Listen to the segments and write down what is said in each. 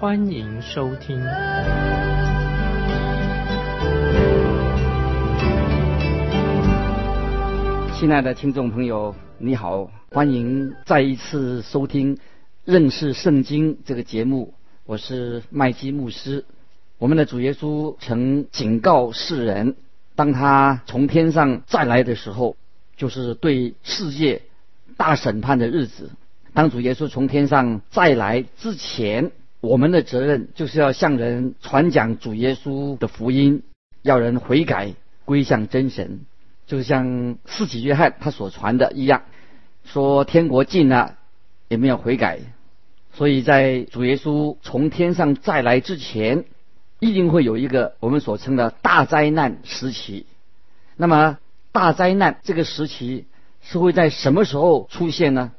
欢迎收听。亲爱的听众朋友，你好，欢迎再一次收听《认识圣经》这个节目。我是麦基牧师。我们的主耶稣曾警告世人，当他从天上再来的时候，就是对世界大审判的日子。当主耶稣从天上再来之前，我们的责任就是要向人传讲主耶稣的福音，要人悔改归向真神。就像四己约翰他所传的一样，说天国近了，也没有悔改，所以在主耶稣从天上再来之前，一定会有一个我们所称的大灾难时期。那么大灾难这个时期是会在什么时候出现呢？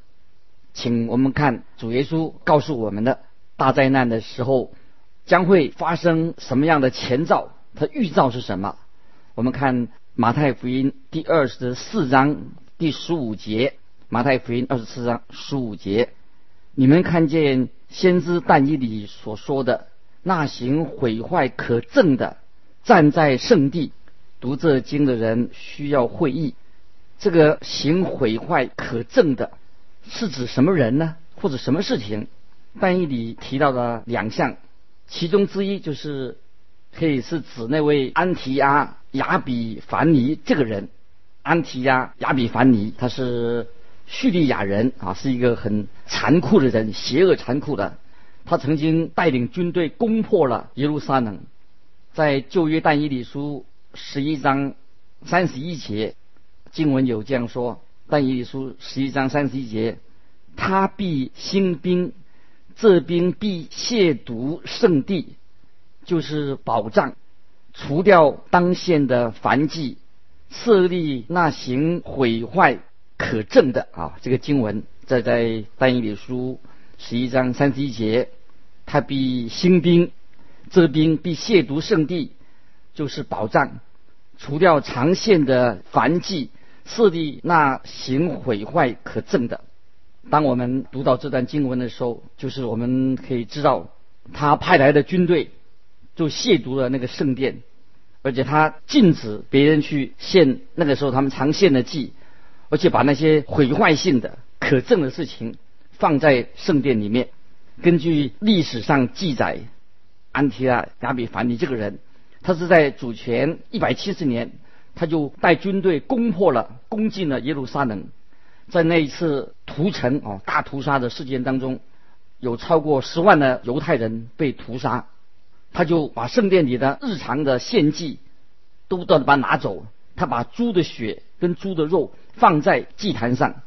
请我们看主耶稣告诉我们的大灾难的时候将会发生什么样的前兆，它预兆是什么？我们看。马太福音第二十四章第十五节，马太福音二十四章十五节，你们看见先知但以里所说的那行毁坏可憎的，站在圣地读这经的人需要会意。这个行毁坏可憎的，是指什么人呢？或者什么事情？但以里提到的两项，其中之一就是可以是指那位安提阿。亚比凡尼这个人，安提亚亚比凡尼，他是叙利亚人啊，是一个很残酷的人，邪恶残酷的。他曾经带领军队攻破了耶路撒冷，在旧约但以理书十一章三十一节经文有这样说：但以理书十一章三十一节，他必兴兵，这兵必亵渎圣地，就是保障。除掉当县的凡迹，设立那行毁坏可证的啊，这个经文在在但以理书十一章三十一节，他必兴兵，这兵必亵渎圣地，就是保障除掉长线的凡迹，设立那行毁坏可证的。当我们读到这段经文的时候，就是我们可以知道他派来的军队就亵渎了那个圣殿。而且他禁止别人去献那个时候他们常献的祭，而且把那些毁坏性的可证的事情放在圣殿里面。根据历史上记载，安提阿亚比凡尼这个人，他是在主权一百七十年，他就带军队攻破了、攻进了耶路撒冷。在那一次屠城啊大屠杀的事件当中，有超过十万的犹太人被屠杀。他就把圣殿里的日常的献祭都都把它拿走，他把猪的血跟猪的肉放在祭坛上，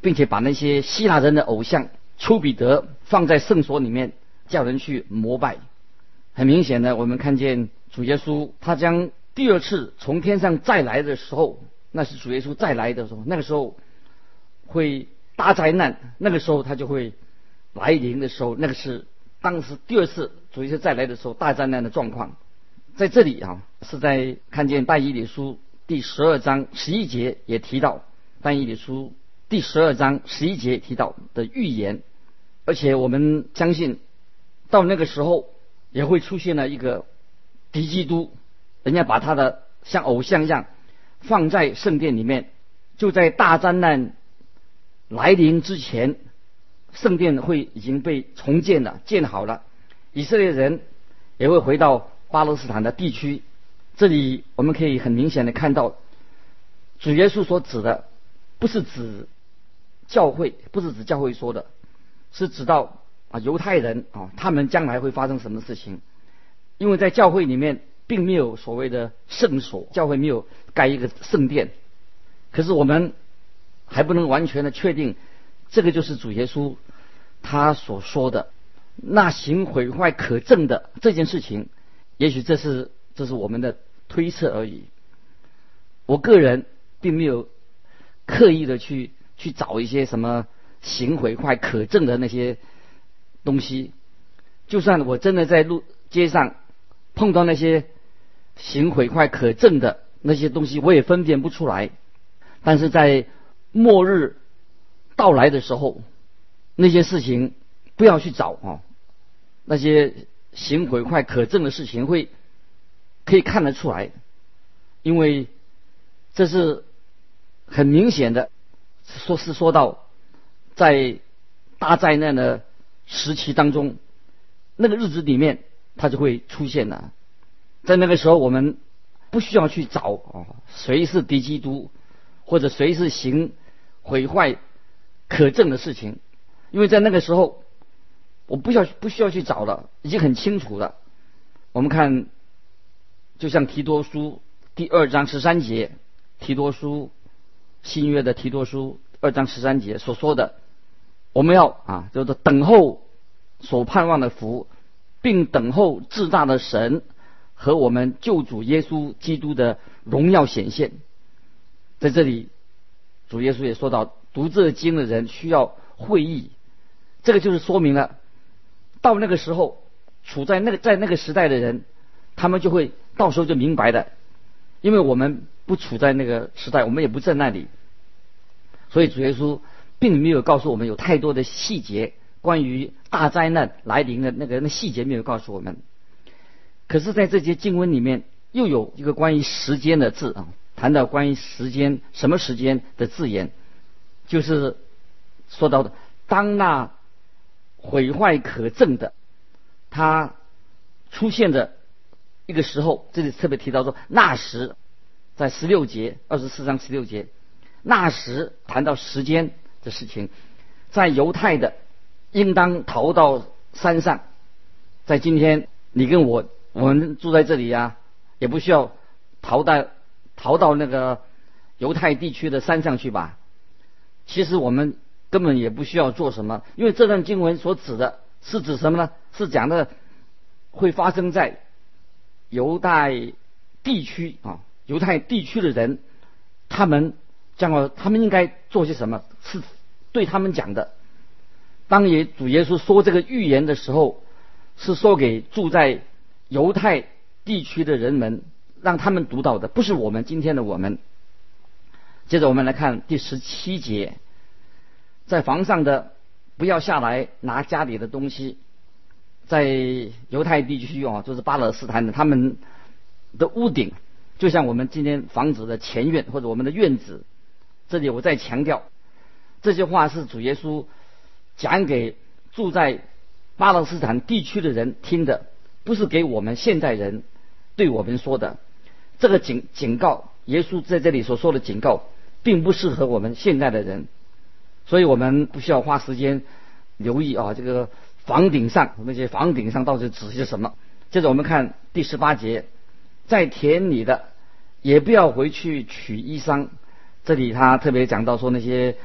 并且把那些希腊人的偶像丘比德放在圣所里面，叫人去膜拜。很明显的，我们看见主耶稣他将第二次从天上再来的时候，那是主耶稣再来的时候，那个时候会大灾难，那个时候他就会来临的时候，那个是。当时第二次主耶稣再来的时候，大灾难的状况，在这里啊，是在看见但以理书第十二章十一节也提到，但以理书第十二章十一节提到的预言，而且我们相信，到那个时候也会出现了一个敌基督，人家把他的像偶像一样放在圣殿里面，就在大灾难来临之前。圣殿会已经被重建了，建好了。以色列人也会回到巴勒斯坦的地区。这里我们可以很明显的看到，主耶稣所指的不是指教会，不是指教会说的，是指到啊犹太人啊，他们将来会发生什么事情？因为在教会里面并没有所谓的圣所，教会没有盖一个圣殿。可是我们还不能完全的确定。这个就是主耶稣他所说的那行毁坏可证的这件事情，也许这是这是我们的推测而已。我个人并没有刻意的去去找一些什么行毁坏可证的那些东西。就算我真的在路街上碰到那些行毁坏可证的那些东西，我也分辨不出来。但是在末日到来的时候，那些事情不要去找啊，那些行毁坏可证的事情会可以看得出来，因为这是很明显的，说是说到在大灾难的时期当中。那个日子里面，它就会出现了。在那个时候，我们不需要去找啊，谁是敌基督，或者谁是行毁坏可证的事情，因为在那个时候，我不需要不需要去找了，已经很清楚了。我们看，就像提多书第二章十三节，提多书新约的提多书二章十三节所说的，我们要啊，叫做等候。所盼望的福，并等候至大的神和我们救主耶稣基督的荣耀显现。在这里，主耶稣也说到，读这经的人需要会意。这个就是说明了，到那个时候，处在那个在那个时代的人，他们就会到时候就明白的。因为我们不处在那个时代，我们也不在那里，所以主耶稣并没有告诉我们有太多的细节。关于大灾难来临的那个那细节没有告诉我们，可是，在这些经文里面又有一个关于时间的字啊，谈到关于时间什么时间的字眼，就是说到的当那毁坏可证的，它出现的一个时候，这里特别提到说那时，在十六节二十四章十六节，那时谈到时间的事情，在犹太的。应当逃到山上，在今天，你跟我，我们住在这里呀，也不需要逃到逃到那个犹太地区的山上去吧。其实我们根本也不需要做什么，因为这段经文所指的是指什么呢？是讲的会发生在犹太地区啊，犹太地区的人，他们将要他们应该做些什么？是对他们讲的。当耶主耶稣说这个预言的时候，是说给住在犹太地区的人们，让他们读到的，不是我们今天的我们。接着我们来看第十七节，在房上的不要下来拿家里的东西，在犹太地区啊，就是巴勒斯坦的他们的屋顶，就像我们今天房子的前院或者我们的院子。这里我再强调，这句话是主耶稣。讲给住在巴勒斯坦地区的人听的，不是给我们现代人对我们说的。这个警警告，耶稣在这里所说的警告，并不适合我们现在的人，所以我们不需要花时间留意啊。这个房顶上那些房顶上到底指些什么？接着我们看第十八节，在田里的也不要回去取衣裳。这里他特别讲到说那些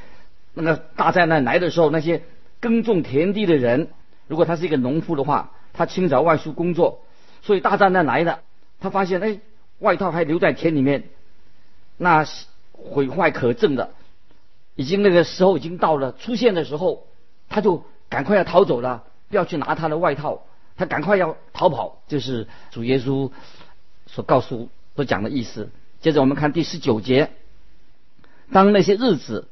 那个大灾难来的时候那些。耕种田地的人，如果他是一个农夫的话，他清早外出工作，所以大灾难来了，他发现哎，外套还留在田里面，那毁坏可证的，已经那个时候已经到了出现的时候，他就赶快要逃走了，不要去拿他的外套，他赶快要逃跑，就是主耶稣所告诉所讲的意思。接着我们看第十九节，当那些日子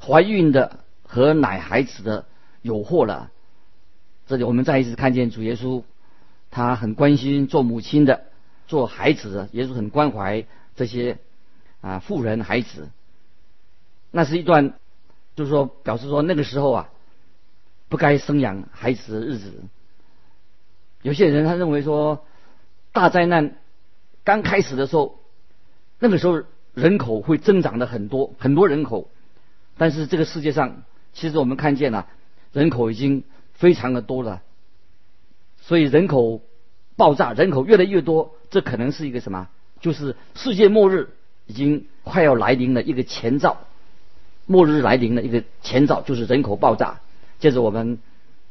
怀孕的和奶孩子的。有祸了。这里我们再一次看见主耶稣，他很关心做母亲的、做孩子的，耶稣很关怀这些啊富人孩子。那是一段，就是说表示说那个时候啊，不该生养孩子的日子。有些人他认为说，大灾难刚开始的时候，那个时候人口会增长的很多，很多人口。但是这个世界上，其实我们看见了。人口已经非常的多了，所以人口爆炸，人口越来越多，这可能是一个什么？就是世界末日已经快要来临的一个前兆。末日来临的一个前兆就是人口爆炸。接着我们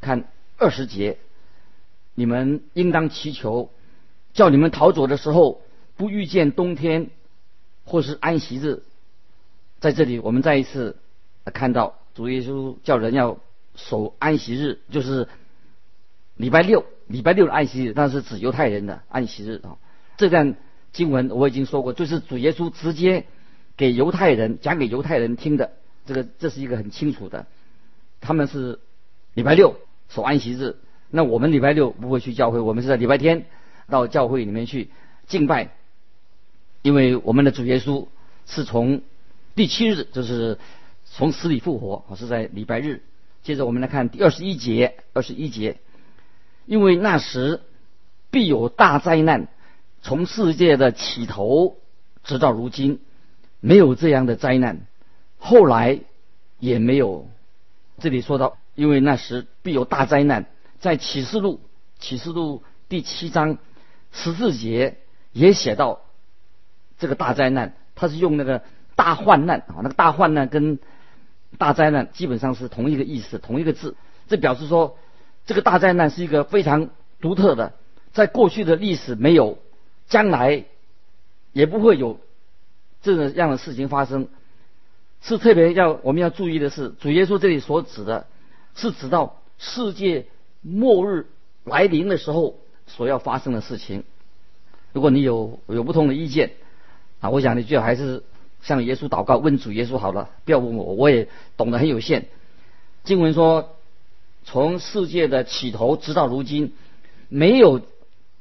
看二十节，你们应当祈求，叫你们逃走的时候不遇见冬天或是安息日。在这里，我们再一次看到主耶稣叫人要守安息日，就是礼拜六，礼拜六的安息日，但是指犹太人的安息日啊。这段经文我已经说过，就是主耶稣直接给犹太人讲给犹太人听的，这个这是一个很清楚的。他们是礼拜六守安息日，那我们礼拜六不会去教会，我们是在礼拜天到教会里面去敬拜，因为我们的主耶稣是从第七日就是从死里复活，是在礼拜日。接着我们来看第二十一节，二十一节，因为那时必有大灾难，从世界的起头直到如今，没有这样的灾难，后来也没有。这里说到，因为那时必有大灾难，在启示录启示录第七章十四节也写到这个大灾难，他是用那个。大患难啊，那个大患难跟大灾难基本上是同一个意思，同一个字。这表示说，这个大灾难是一个非常独特的，在过去的历史没有，将来也不会有这样的事情发生。是特别要我们要注意的是，主耶稣这里所指的，是指到世界末日来临的时候所要发生的事情。如果你有有不同的意见啊，我想你最好还是。向耶稣祷告，问主耶稣好了，不要问我，我也懂得很有限。经文说，从世界的起头直到如今，没有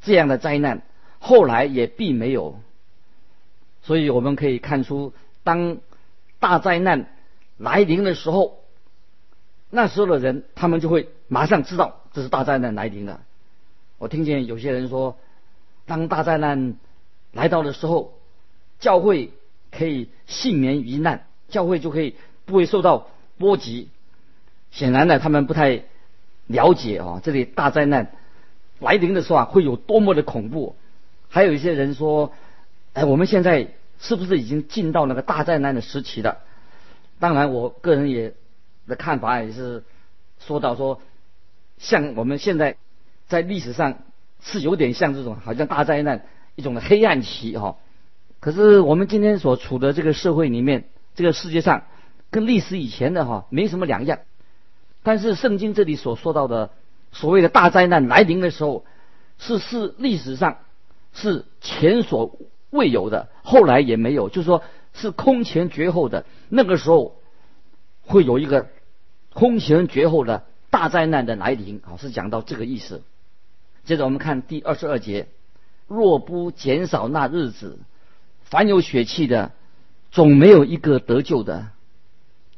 这样的灾难，后来也并没有。所以我们可以看出，当大灾难来临的时候，那时候的人他们就会马上知道这是大灾难来临了。我听见有些人说，当大灾难来到的时候，教会。可以幸免于难，教会就可以不会受到波及。显然呢，他们不太了解啊，这里大灾难来临的时候啊，会有多么的恐怖。还有一些人说，哎，我们现在是不是已经进到那个大灾难的时期了？当然，我个人也的看法也是说到说，像我们现在在历史上是有点像这种，好像大灾难一种的黑暗期哈。可是我们今天所处的这个社会里面，这个世界上跟历史以前的哈没什么两样。但是圣经这里所说到的所谓的大灾难来临的时候，是是历史上是前所未有的，后来也没有，就是说是空前绝后的。那个时候会有一个空前绝后的大灾难的来临啊，是讲到这个意思。接着我们看第二十二节：若不减少那日子。凡有血气的，总没有一个得救的，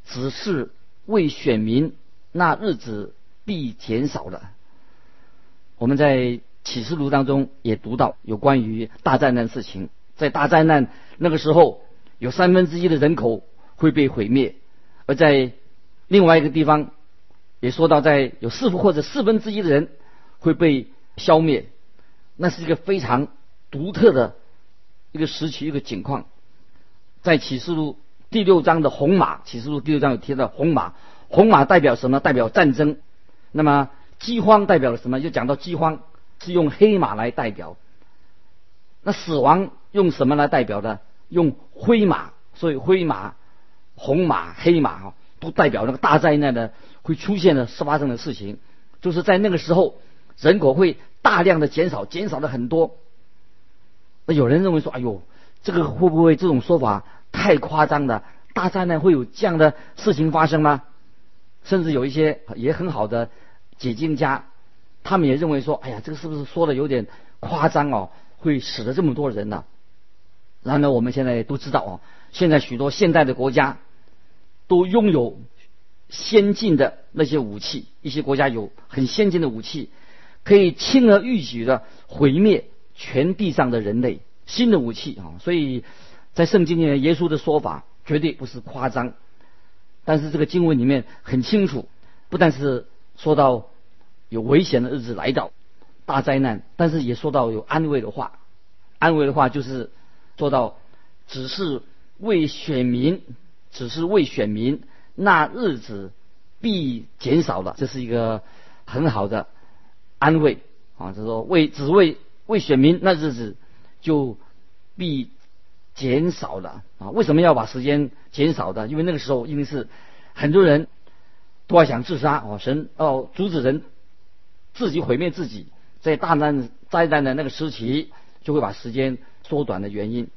只是为选民，那日子必减少了。我们在启示录当中也读到有关于大灾难事情，在大灾难那个时候，有三分之一的人口会被毁灭；而在另外一个地方，也说到在有四分或者四分之一的人会被消灭。那是一个非常独特的。一个时期，一个景况，在启示录第六章的红马，启示录第六章有提到红马，红马代表什么？代表战争。那么饥荒代表了什么？就讲到饥荒是用黑马来代表。那死亡用什么来代表的？用灰马。所以灰马、红马、黑马哈，都代表那个大灾难的会出现的、是发生的事情。就是在那个时候，人口会大量的减少，减少了很多。那有人认为说：“哎呦，这个会不会这种说法太夸张了？大灾难会有这样的事情发生吗？”甚至有一些也很好的解经家，他们也认为说：“哎呀，这个是不是说的有点夸张哦？会死了这么多人呢？”然后呢，我们现在都知道哦，现在许多现代的国家都拥有先进的那些武器，一些国家有很先进的武器，可以轻而易举的毁灭。全地上的人类新的武器啊，所以在圣经里面，耶稣的说法绝对不是夸张。但是这个经文里面很清楚，不但是说到有危险的日子来到，大灾难，但是也说到有安慰的话。安慰的话就是做到，只是为选民，只是为选民，那日子必减少了，这是一个很好的安慰啊。就是说为只为为选民那日子就必减少了啊！为什么要把时间减少的？因为那个时候因为是很多人都要想自杀哦，神哦阻止人自己毁灭自己，在大难灾难的那个时期就会把时间缩短的原因。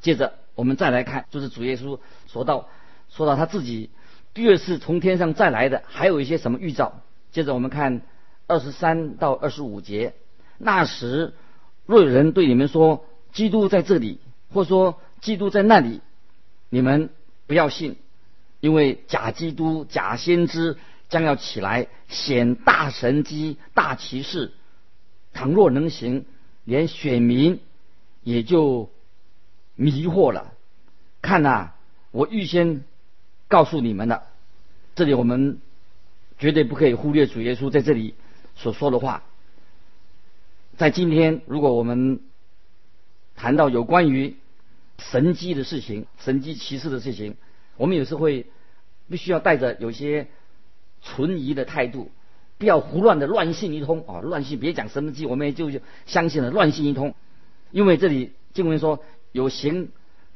接着我们再来看，就是主耶稣说到说到他自己第二次从天上再来的，还有一些什么预兆？接着我们看二十三到二十五节，那时若有人对你们说基督在这里。或说基督在那里，你们不要信，因为假基督、假先知将要起来显大神机、大骑士。倘若能行，连选民也就迷惑了。看呐，我预先告诉你们了。这里我们绝对不可以忽略主耶稣在这里所说的话。在今天，如果我们谈到有关于神迹的事情，神迹奇事的事情，我们有时会必须要带着有些存疑的态度，不要胡乱的乱信一通啊！乱信，别讲神迹，我们也就相信了乱信一通。因为这里经文说有行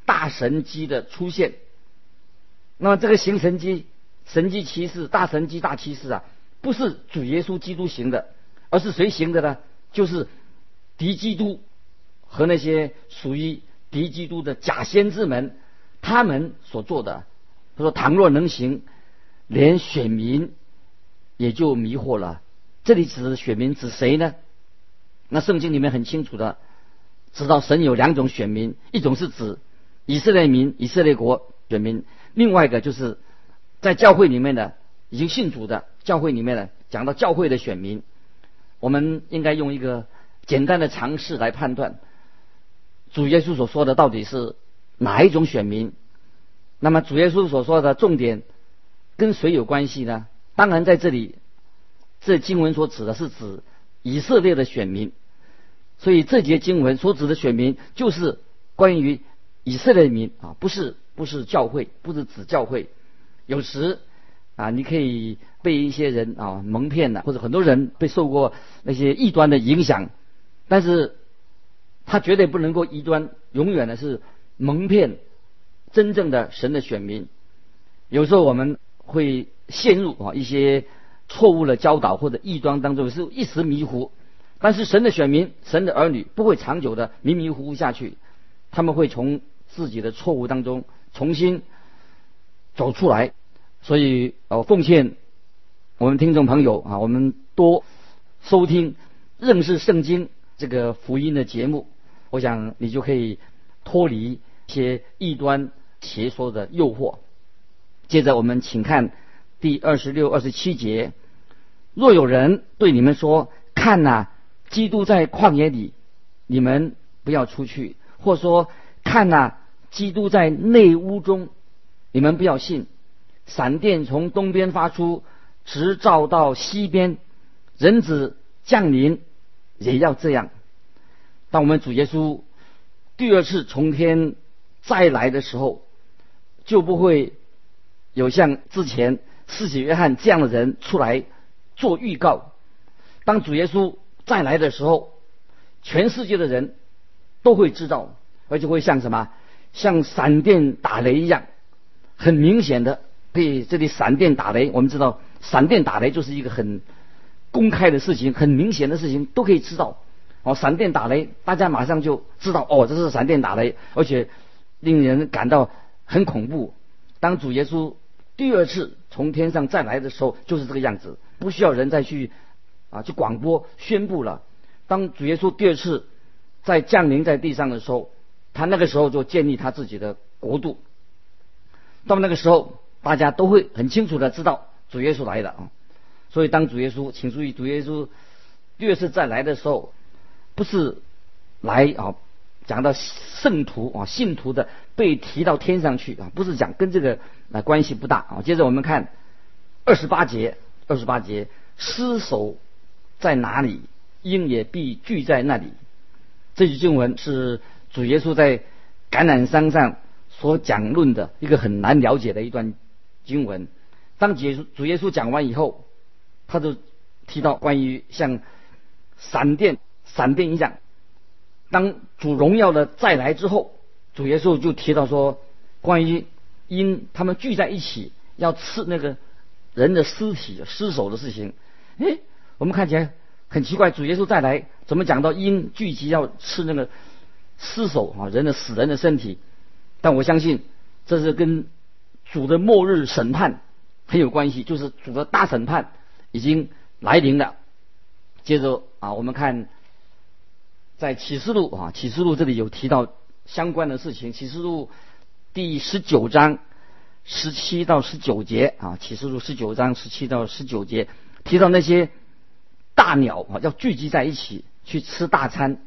大神迹的出现，那么这个行神迹、神迹奇事、大神迹、大奇事啊，不是主耶稣基督行的，而是谁行的呢？就是敌基督和那些属于。敌基督的假先知们，他们所做的，他说：“倘若能行，连选民也就迷惑了。”这里指选民指谁呢？那圣经里面很清楚的知道，神有两种选民，一种是指以色列民、以色列国选民，另外一个就是在教会里面的已经信主的教会里面的，讲到教会的选民，我们应该用一个简单的常识来判断。主耶稣所说的到底是哪一种选民？那么主耶稣所说的重点跟谁有关系呢？当然在这里，这经文所指的是指以色列的选民。所以这节经文所指的选民就是关于以色列民啊，不是不是教会，不是指教会。有时啊，你可以被一些人啊蒙骗了，或者很多人被受过那些异端的影响，但是。他绝对不能够异端，永远的是蒙骗真正的神的选民。有时候我们会陷入啊一些错误的教导或者异端当中，是一时迷糊。但是神的选民、神的儿女不会长久的迷迷糊糊下去，他们会从自己的错误当中重新走出来。所以，呃，奉劝我们听众朋友啊，我们多收听认识圣经这个福音的节目。我想你就可以脱离一些异端邪说的诱惑。接着我们请看第二十六、二十七节：若有人对你们说：“看呐，基督在旷野里，你们不要出去；或说看呐，基督在内屋中，你们不要信。闪电从东边发出，直照到西边，人子降临也要这样。”当我们主耶稣第二次从天再来的时候，就不会有像之前世袭约翰这样的人出来做预告。当主耶稣再来的时候，全世界的人都会知道，而且会像什么，像闪电打雷一样，很明显的被这里闪电打雷。我们知道，闪电打雷就是一个很公开的事情，很明显的事情，都可以知道。哦，闪电打雷，大家马上就知道哦，这是闪电打雷，而且令人感到很恐怖。当主耶稣第二次从天上再来的时候，就是这个样子，不需要人再去啊去广播宣布了。当主耶稣第二次再降临在地上的时候，他那个时候就建立他自己的国度。到那个时候，大家都会很清楚的知道主耶稣来了啊。所以当主耶稣，请注意，主耶稣第二次再来的时候。不是来啊，讲到圣徒啊，信徒的被提到天上去啊，不是讲跟这个啊关系不大啊。接着我们看二十八节，二十八节，尸首在哪里，鹰也必聚在那里。这句经文是主耶稣在橄榄山上所讲论的一个很难了解的一段经文。当主主耶稣讲完以后，他就提到关于像闪电。闪电一样。当主荣耀的再来之后，主耶稣就提到说，关于因他们聚在一起要吃那个人的尸体尸首的事情。哎，我们看起来很奇怪，主耶稣再来怎么讲到因聚集要吃那个尸首啊，人的死人的身体？但我相信这是跟主的末日审判很有关系，就是主的大审判已经来临了。接着啊，我们看。在启示录啊，启示录这里有提到相关的事情。启示录第十九章十七到十九节啊，启示录十九章十七到十九节提到那些大鸟啊要聚集在一起去吃大餐。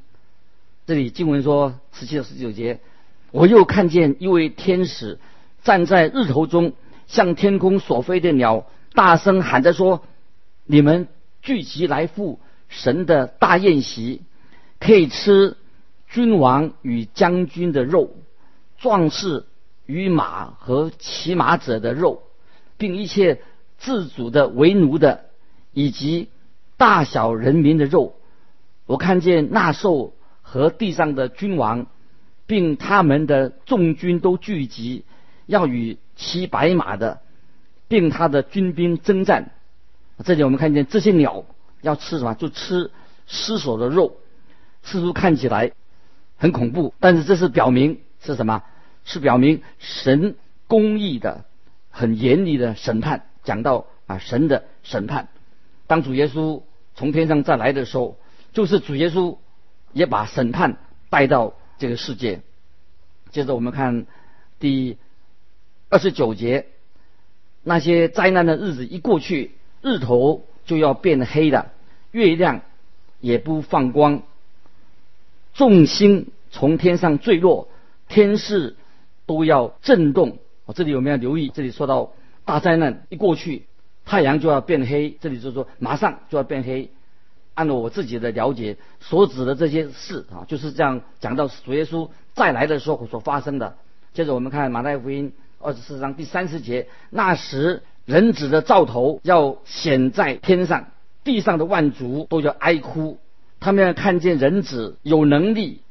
这里经文说十七到十九节，我又看见一位天使站在日头中，向天空所飞的鸟大声喊着说：“你们聚集来赴神的大宴席。”可以吃君王与将军的肉，壮士与马和骑马者的肉，并一切自主的为奴的，以及大小人民的肉。我看见纳兽和地上的君王，并他们的众军都聚集，要与骑白马的，并他的军兵征战。这里我们看见这些鸟要吃什么？就吃尸首的肉。似乎看起来很恐怖，但是这是表明是什么？是表明神公义的很严厉的审判。讲到啊，神的审判，当主耶稣从天上再来的时候，就是主耶稣也把审判带到这个世界。接着我们看第二十九节，那些灾难的日子一过去，日头就要变黑了，月亮也不放光。众星从天上坠落，天势都要震动。哦，这里我们要留意，这里说到大灾难一过去，太阳就要变黑。这里就说马上就要变黑。按照我自己的了解，所指的这些事啊，就是这样讲到主耶稣再来的时候所发生的。接着我们看马太福音二十四章第三十节，那时人子的兆头要显在天上，地上的万族都要哀哭。他们要看见人子有能力、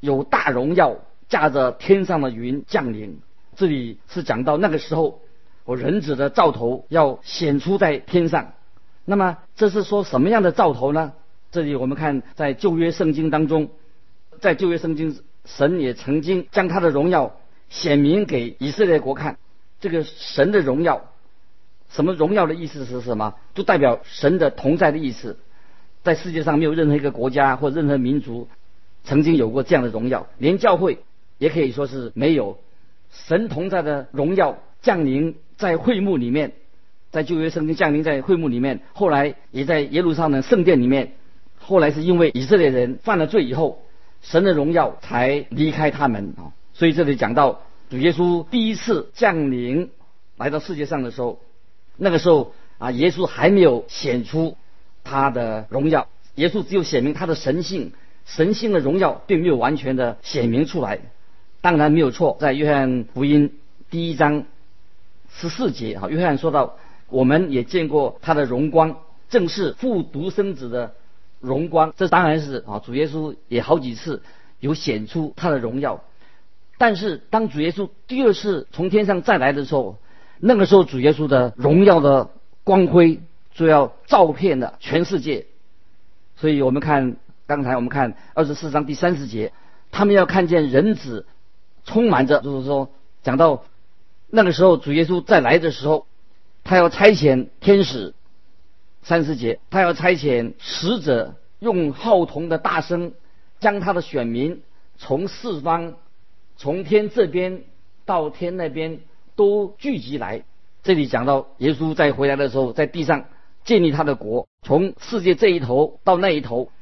有大荣耀，驾着天上的云降临。这里是讲到那个时候，我人子的兆头要显出在天上。那么这是说什么样的兆头呢？这里我们看在旧约圣经当中，在旧约圣经，神也曾经将他的荣耀显明给以色列国看。这个神的荣耀，什么荣耀的意思是什么？就代表神的同在的意思。在世界上没有任何一个国家或任何民族曾经有过这样的荣耀，连教会也可以说是没有神同在的荣耀降临在会幕里面，在旧约圣经降临在会幕里面，后来也在耶路撒冷圣殿里面，后来是因为以色列人犯了罪以后，神的荣耀才离开他们啊。所以这里讲到主耶稣第一次降临来到世界上的时候，那个时候啊，耶稣还没有显出。他的荣耀，耶稣只有显明他的神性，神性的荣耀并没有完全的显明出来。当然没有错，在约翰福音第一章十四节啊，约翰说到，我们也见过他的荣光，正是复独生子的荣光。这当然是啊，主耶稣也好几次有显出他的荣耀。但是当主耶稣第二次从天上再来的时候，那个时候主耶稣的荣耀的光辉。就要照片了全世界，所以我们看刚才我们看二十四章第三十节，他们要看见人子充满着，就是说讲到那个时候主耶稣再来的时候，他要差遣天使三十节，他要差遣使者用号筒的大声，将他的选民从四方从天这边到天那边都聚集来。这里讲到耶稣在回来的时候，在地上。建立他的国，从世界这一头到那一头，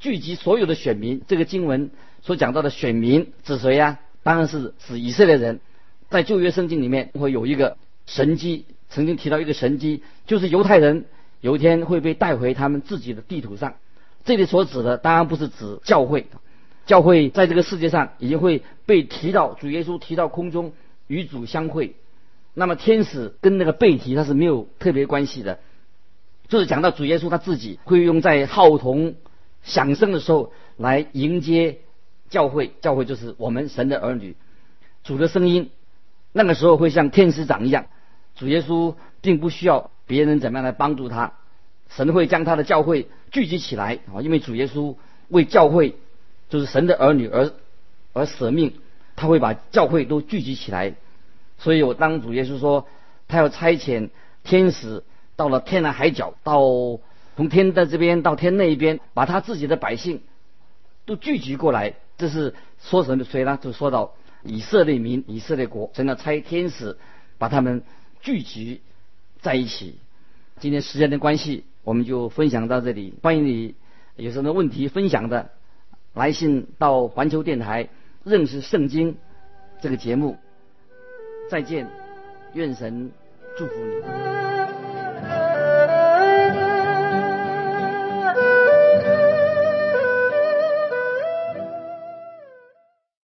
聚集所有的选民。这个经文所讲到的选民指谁呀？当然是指以色列人。在旧约圣经里面会有一个神机，曾经提到一个神机，就是犹太人有一天会被带回他们自己的地图上。这里所指的当然不是指教会，教会在这个世界上已经会被提到，主耶稣提到空中与主相会。那么天使跟那个贝提它是没有特别关系的。就是讲到主耶稣他自己会用在号筒响声的时候来迎接教会，教会就是我们神的儿女，主的声音，那个时候会像天使长一样，主耶稣并不需要别人怎么样来帮助他，神会将他的教会聚集起来啊，因为主耶稣为教会就是神的儿女而而舍命，他会把教会都聚集起来，所以我当主耶稣说他要差遣天使到了天南海角到。从天的这边到天那一边，把他自己的百姓都聚集过来。这是说什么？谁呢？就说到以色列民、以色列国，成了差天使把他们聚集在一起。今天时间的关系，我们就分享到这里。欢迎你有什么问题分享的，来信到环球电台认识圣经这个节目。再见，愿神祝福你。